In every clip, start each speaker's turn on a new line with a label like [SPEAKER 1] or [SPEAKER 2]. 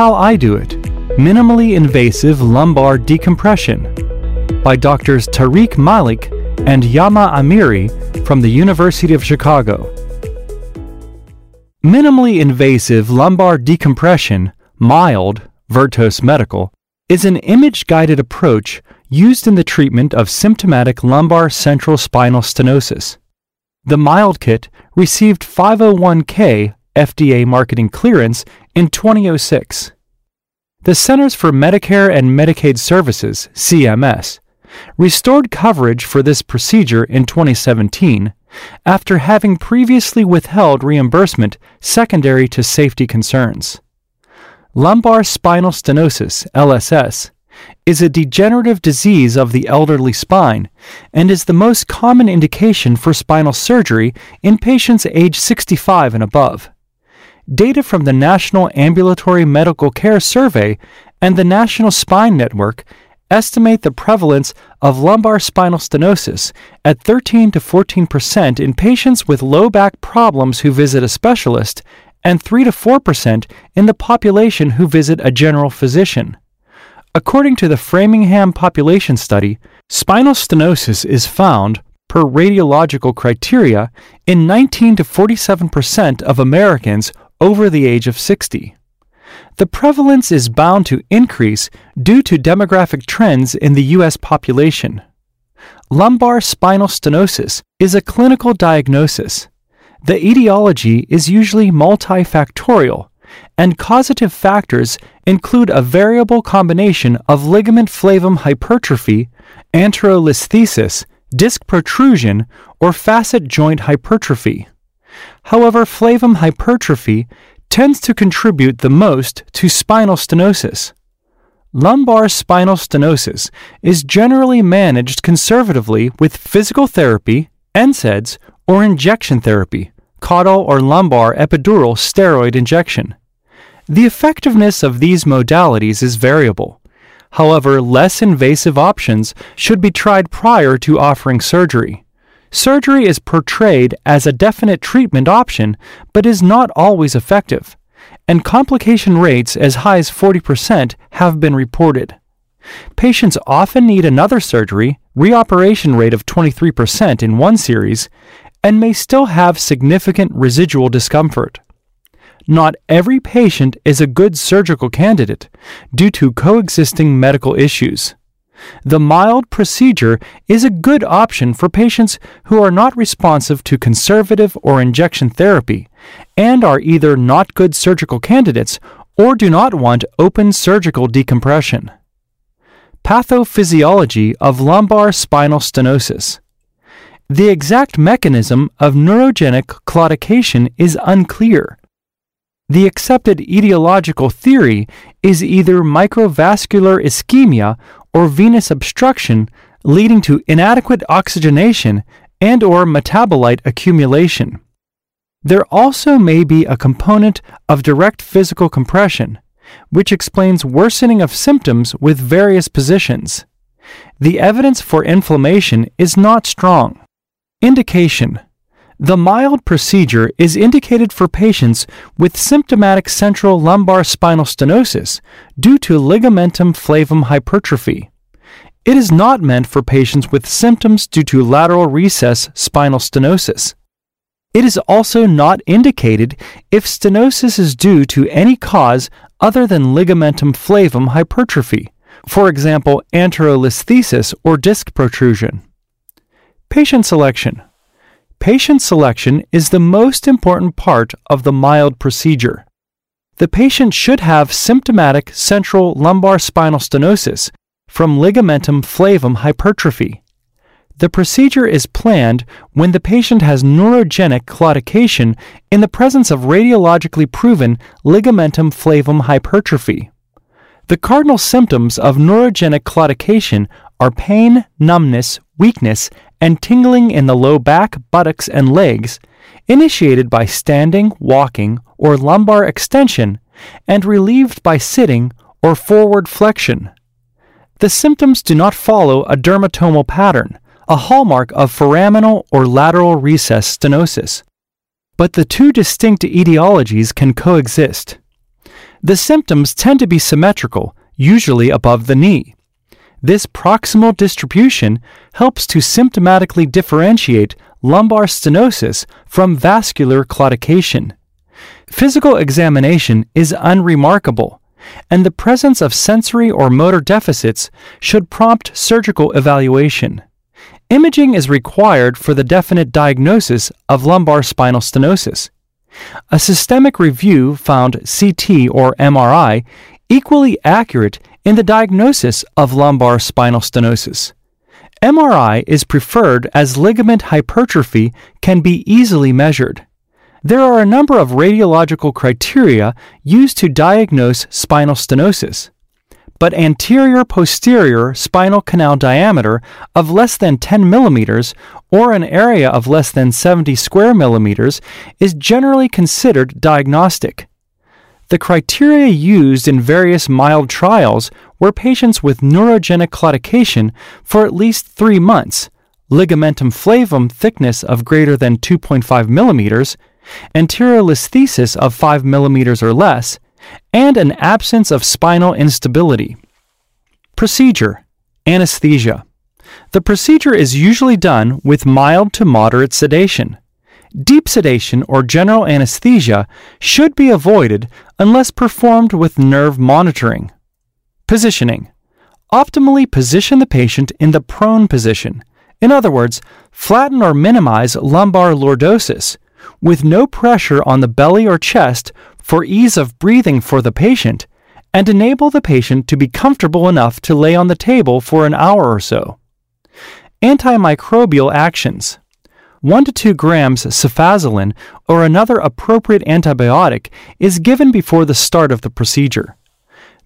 [SPEAKER 1] How I Do It Minimally Invasive Lumbar Decompression by Doctors Tariq Malik and Yama Amiri from the University of Chicago. Minimally invasive lumbar decompression, mild, Vertos Medical, is an image guided approach used in the treatment of symptomatic lumbar central spinal stenosis. The mild kit received 501k FDA marketing clearance in 2006. The Centers for Medicare and Medicaid Services, CMS, restored coverage for this procedure in 2017 after having previously withheld reimbursement secondary to safety concerns. Lumbar spinal stenosis, LSS, is a degenerative disease of the elderly spine and is the most common indication for spinal surgery in patients age 65 and above. Data from the National Ambulatory Medical Care Survey and the National Spine Network estimate the prevalence of lumbar spinal stenosis at 13 to 14 percent in patients with low back problems who visit a specialist and 3 to 4 percent in the population who visit a general physician. According to the Framingham Population Study, spinal stenosis is found, per radiological criteria, in 19 to 47 percent of Americans over the age of 60 the prevalence is bound to increase due to demographic trends in the U.S. population. Lumbar spinal stenosis is a clinical diagnosis. The etiology is usually multifactorial, and causative factors include a variable combination of ligament flavum hypertrophy, anterolisthesis, disc protrusion, or facet joint hypertrophy. However, flavum hypertrophy tends to contribute the most to spinal stenosis. Lumbar spinal stenosis is generally managed conservatively with physical therapy, NSAIDs, or injection therapy, caudal or lumbar epidural steroid injection. The effectiveness of these modalities is variable. However, less invasive options should be tried prior to offering surgery. Surgery is portrayed as a definite treatment option, but is not always effective, and complication rates as high as 40% have been reported. Patients often need another surgery, reoperation rate of 23% in one series, and may still have significant residual discomfort. Not every patient is a good surgical candidate due to coexisting medical issues. The mild procedure is a good option for patients who are not responsive to conservative or injection therapy and are either not good surgical candidates or do not want open surgical decompression. Pathophysiology of lumbar spinal stenosis. The exact mechanism of neurogenic claudication is unclear. The accepted etiological theory is either microvascular ischemia or venous obstruction leading to inadequate oxygenation and or metabolite accumulation. There also may be a component of direct physical compression, which explains worsening of symptoms with various positions. The evidence for inflammation is not strong. Indication The mild procedure is indicated for patients with symptomatic central lumbar spinal stenosis due to ligamentum flavum hypertrophy. It is not meant for patients with symptoms due to lateral recess spinal stenosis. It is also not indicated if stenosis is due to any cause other than ligamentum flavum hypertrophy, for example, anterolisthesis or disc protrusion. Patient selection. Patient selection is the most important part of the mild procedure. The patient should have symptomatic central lumbar spinal stenosis from ligamentum flavum hypertrophy. The procedure is planned when the patient has neurogenic claudication in the presence of radiologically proven ligamentum flavum hypertrophy. The cardinal symptoms of neurogenic claudication are pain, numbness, weakness, and tingling in the low back, buttocks, and legs, initiated by standing, walking, or lumbar extension, and relieved by sitting or forward flexion. The symptoms do not follow a dermatomal pattern a hallmark of foraminal or lateral recess stenosis. But the two distinct etiologies can coexist. The symptoms tend to be symmetrical, usually above the knee. This proximal distribution helps to symptomatically differentiate lumbar stenosis from vascular claudication. Physical examination is unremarkable, and the presence of sensory or motor deficits should prompt surgical evaluation. Imaging is required for the definite diagnosis of lumbar spinal stenosis. A systemic review found CT or MRI equally accurate in the diagnosis of lumbar spinal stenosis. MRI is preferred as ligament hypertrophy can be easily measured. There are a number of radiological criteria used to diagnose spinal stenosis, but anterior posterior spinal canal diameter of less than 10 millimeters or an area of less than 70 square millimeters is generally considered diagnostic. The criteria used in various mild trials were patients with neurogenic claudication for at least three months, ligamentum flavum thickness of greater than 2.5 millimeters, anterior listhesis of 5 millimeters or less, and an absence of spinal instability. Procedure Anesthesia. The procedure is usually done with mild to moderate sedation. Deep sedation or general anesthesia should be avoided unless performed with nerve monitoring. Positioning. Optimally position the patient in the prone position. In other words, flatten or minimize lumbar lordosis with no pressure on the belly or chest for ease of breathing for the patient and enable the patient to be comfortable enough to lay on the table for an hour or so. Antimicrobial actions. 1 to 2 grams cefazolin or another appropriate antibiotic is given before the start of the procedure.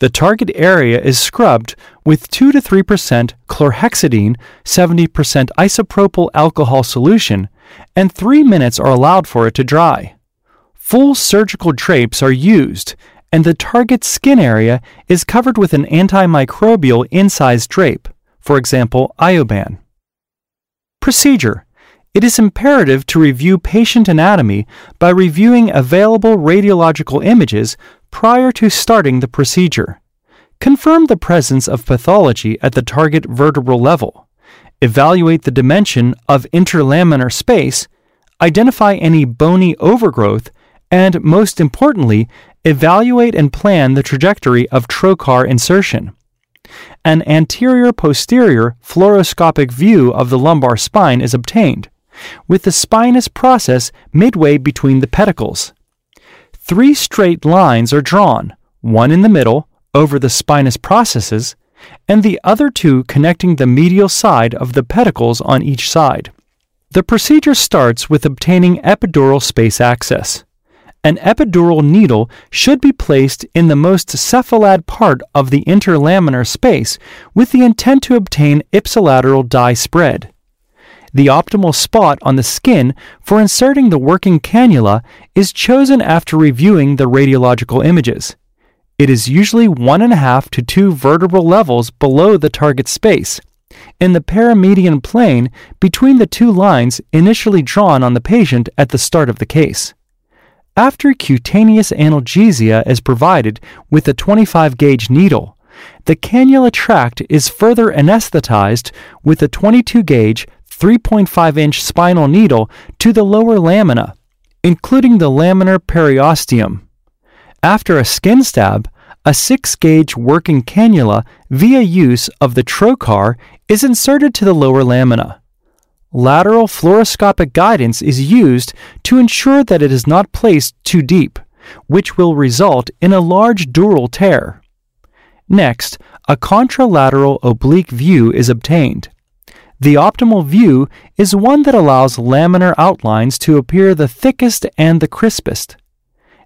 [SPEAKER 1] The target area is scrubbed with 2 to 3% chlorhexidine, 70% isopropyl alcohol solution, and 3 minutes are allowed for it to dry. Full surgical drapes are used, and the target skin area is covered with an antimicrobial incised drape, for example, Ioban. Procedure it is imperative to review patient anatomy by reviewing available radiological images prior to starting the procedure. Confirm the presence of pathology at the target vertebral level. Evaluate the dimension of interlaminar space. Identify any bony overgrowth. And most importantly, evaluate and plan the trajectory of trocar insertion. An anterior posterior fluoroscopic view of the lumbar spine is obtained with the spinous process midway between the pedicles. Three straight lines are drawn, one in the middle, over the spinous processes, and the other two connecting the medial side of the pedicles on each side. The procedure starts with obtaining epidural space access. An epidural needle should be placed in the most cephalad part of the interlaminar space with the intent to obtain ipsilateral dye spread. The optimal spot on the skin for inserting the working cannula is chosen after reviewing the radiological images. It is usually one and a half to two vertebral levels below the target space, in the paramedian plane between the two lines initially drawn on the patient at the start of the case. After cutaneous analgesia is provided with a 25 gauge needle, the cannula tract is further anesthetized with a 22 gauge 3.5 inch spinal needle to the lower lamina, including the laminar periosteum. After a skin stab, a 6 gauge working cannula via use of the trocar is inserted to the lower lamina. Lateral fluoroscopic guidance is used to ensure that it is not placed too deep, which will result in a large dural tear. Next, a contralateral oblique view is obtained. The optimal view is one that allows laminar outlines to appear the thickest and the crispest.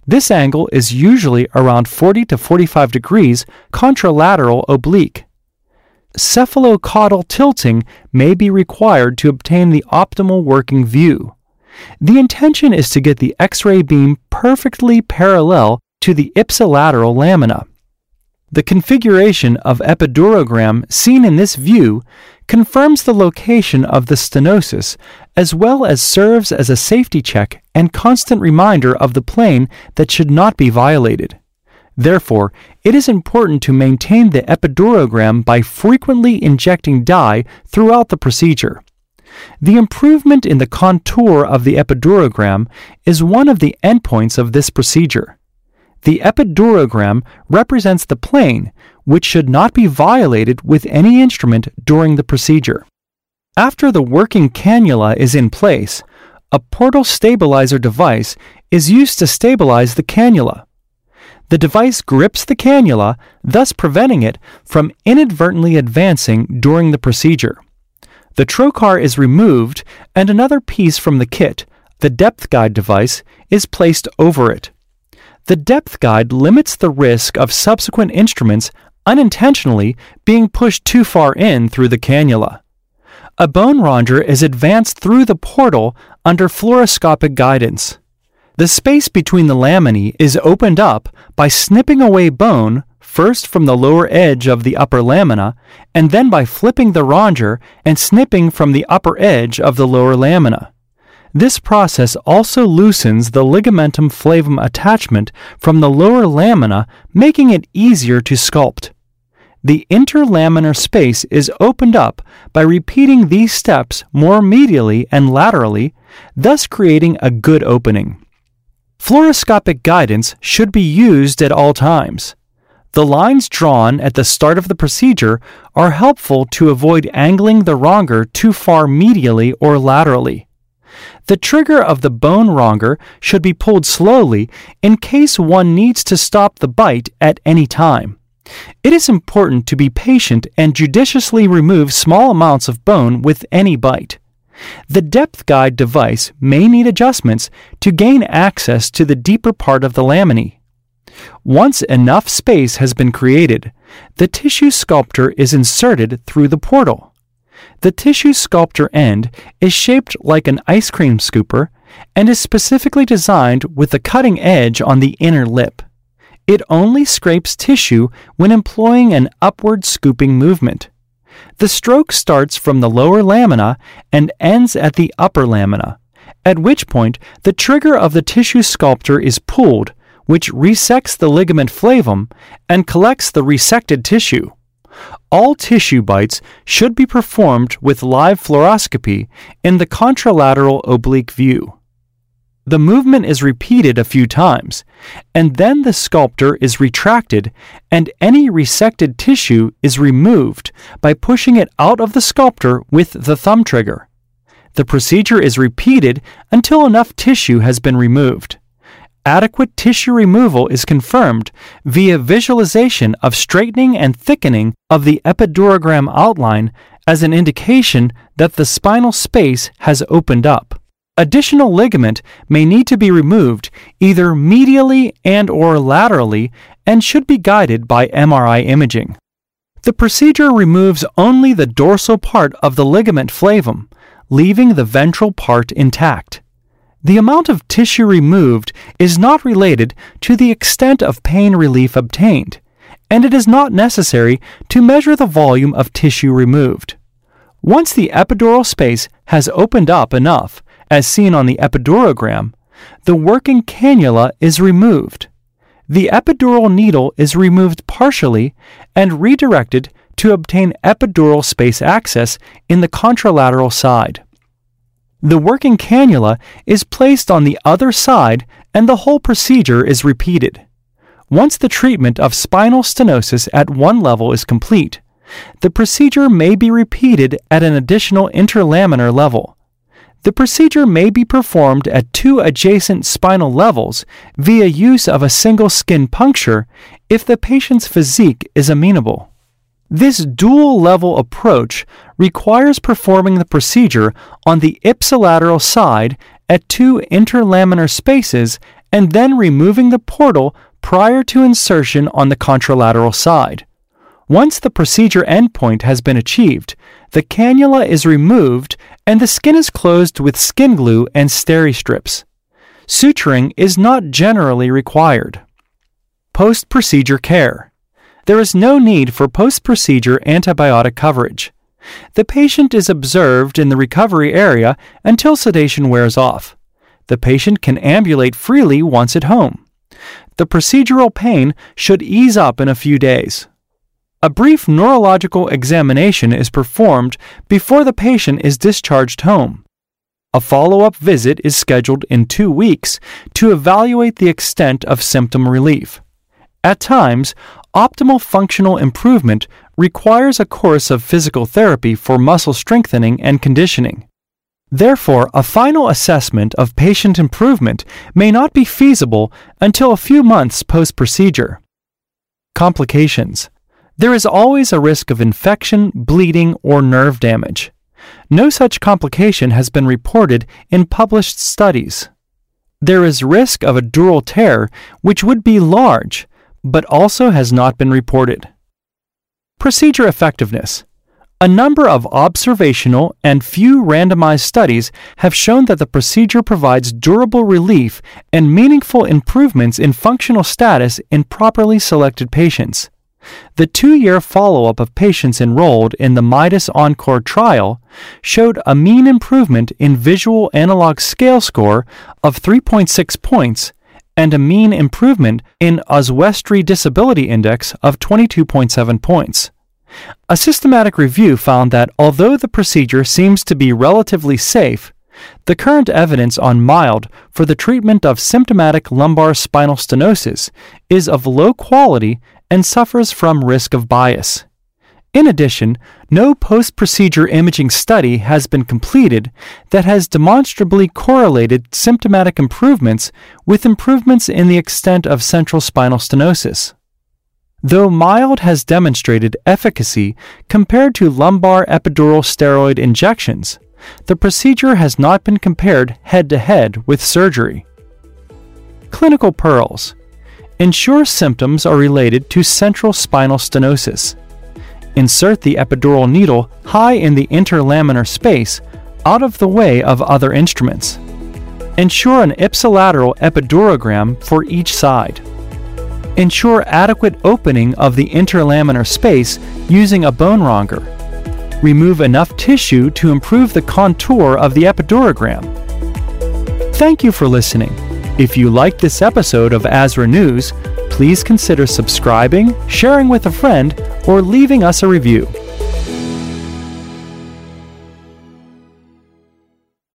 [SPEAKER 1] This angle is usually around 40 to 45 degrees contralateral oblique. Cephalocaudal tilting may be required to obtain the optimal working view. The intention is to get the X ray beam perfectly parallel to the ipsilateral lamina. The configuration of epidurogram seen in this view confirms the location of the stenosis as well as serves as a safety check and constant reminder of the plane that should not be violated. Therefore, it is important to maintain the epidurogram by frequently injecting dye throughout the procedure. The improvement in the contour of the epidurogram is one of the endpoints of this procedure. The epidurogram represents the plane, which should not be violated with any instrument during the procedure. After the working cannula is in place, a portal stabilizer device is used to stabilize the cannula. The device grips the cannula, thus preventing it from inadvertently advancing during the procedure. The trocar is removed, and another piece from the kit, the depth guide device, is placed over it. The depth guide limits the risk of subsequent instruments unintentionally being pushed too far in through the cannula. A bone rongeur is advanced through the portal under fluoroscopic guidance. The space between the laminae is opened up by snipping away bone first from the lower edge of the upper lamina and then by flipping the rongeur and snipping from the upper edge of the lower lamina. This process also loosens the ligamentum flavum attachment from the lower lamina, making it easier to sculpt. The interlaminar space is opened up by repeating these steps more medially and laterally, thus creating a good opening. Fluoroscopic guidance should be used at all times. The lines drawn at the start of the procedure are helpful to avoid angling the rongeur too far medially or laterally. The trigger of the bone rongeur should be pulled slowly in case one needs to stop the bite at any time. It is important to be patient and judiciously remove small amounts of bone with any bite. The depth guide device may need adjustments to gain access to the deeper part of the laminae. Once enough space has been created, the tissue sculptor is inserted through the portal. The tissue sculptor end is shaped like an ice cream scooper and is specifically designed with the cutting edge on the inner lip. It only scrapes tissue when employing an upward scooping movement. The stroke starts from the lower lamina and ends at the upper lamina, at which point the trigger of the tissue sculptor is pulled, which resects the ligament flavum and collects the resected tissue. All tissue bites should be performed with live fluoroscopy in the contralateral oblique view. The movement is repeated a few times, and then the sculptor is retracted and any resected tissue is removed by pushing it out of the sculptor with the thumb trigger. The procedure is repeated until enough tissue has been removed. Adequate tissue removal is confirmed via visualization of straightening and thickening of the epidurogram outline as an indication that the spinal space has opened up. Additional ligament may need to be removed either medially and or laterally and should be guided by MRI imaging. The procedure removes only the dorsal part of the ligament flavum, leaving the ventral part intact. The amount of tissue removed is not related to the extent of pain relief obtained, and it is not necessary to measure the volume of tissue removed. Once the epidural space has opened up enough, as seen on the epidurogram, the working cannula is removed. The epidural needle is removed partially and redirected to obtain epidural space access in the contralateral side. The working cannula is placed on the other side and the whole procedure is repeated. Once the treatment of spinal stenosis at one level is complete, the procedure may be repeated at an additional interlaminar level. The procedure may be performed at two adjacent spinal levels via use of a single skin puncture if the patient's physique is amenable. This dual level approach requires performing the procedure on the ipsilateral side at two interlaminar spaces and then removing the portal prior to insertion on the contralateral side. Once the procedure endpoint has been achieved, the cannula is removed and the skin is closed with skin glue and steri strips. Suturing is not generally required. Post procedure care. There is no need for post procedure antibiotic coverage. The patient is observed in the recovery area until sedation wears off. The patient can ambulate freely once at home. the procedural pain should ease up in a few days. A brief neurological examination is performed before the patient is discharged home. A follow up visit is scheduled in two weeks to evaluate the extent of symptom relief. At times, optimal functional improvement requires a course of physical therapy for muscle strengthening and conditioning. Therefore, a final assessment of patient improvement may not be feasible until a few months post procedure. Complications There is always a risk of infection, bleeding, or nerve damage. No such complication has been reported in published studies. There is risk of a dural tear, which would be large, but also has not been reported. Procedure effectiveness. A number of observational and few randomized studies have shown that the procedure provides durable relief and meaningful improvements in functional status in properly selected patients. The two year follow up of patients enrolled in the Midas Encore trial showed a mean improvement in visual analog scale score of 3.6 points and a mean improvement in Oswestry Disability Index of 22.7 points. A systematic review found that although the procedure seems to be relatively safe, the current evidence on mild for the treatment of symptomatic lumbar spinal stenosis is of low quality and suffers from risk of bias. In addition, no post procedure imaging study has been completed that has demonstrably correlated symptomatic improvements with improvements in the extent of central spinal stenosis. Though mild has demonstrated efficacy compared to lumbar epidural steroid injections, the procedure has not been compared head to head with surgery. Clinical pearls ensure symptoms are related to central spinal stenosis. Insert the epidural needle high in the interlaminar space, out of the way of other instruments. Ensure an ipsilateral epidurogram for each side. Ensure adequate opening of the interlaminar space using a bone rongeur. Remove enough tissue to improve the contour of the epidurogram. Thank you for listening. If you liked this episode of ASRA News, please consider subscribing, sharing with a friend, or leaving us a review.